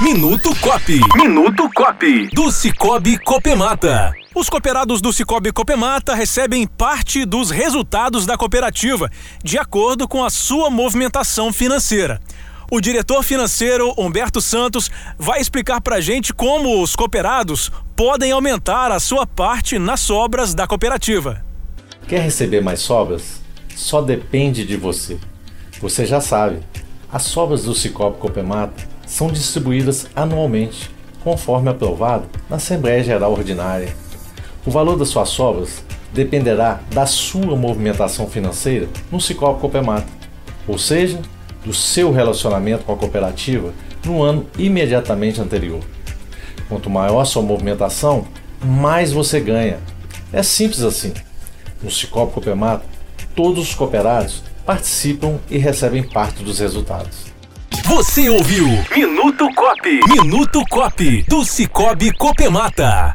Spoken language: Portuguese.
Minuto Cop. Minuto Cop. Do Cicobi Copemata. Os cooperados do Cicobi Copemata recebem parte dos resultados da cooperativa, de acordo com a sua movimentação financeira. O diretor financeiro Humberto Santos vai explicar pra gente como os cooperados podem aumentar a sua parte nas sobras da cooperativa. Quer receber mais sobras? Só depende de você. Você já sabe, as sobras do Cicobi Copemata são distribuídas anualmente, conforme aprovado na Assembleia Geral Ordinária. O valor das suas sobras dependerá da sua movimentação financeira no Cicobi Copemata, ou seja, do seu relacionamento com a cooperativa no ano imediatamente anterior. Quanto maior a sua movimentação, mais você ganha. É simples assim. No Cicobi Copemata, todos os cooperados participam e recebem parte dos resultados. Você ouviu Minuto Cop. Minuto Cop do Cicobi Copemata.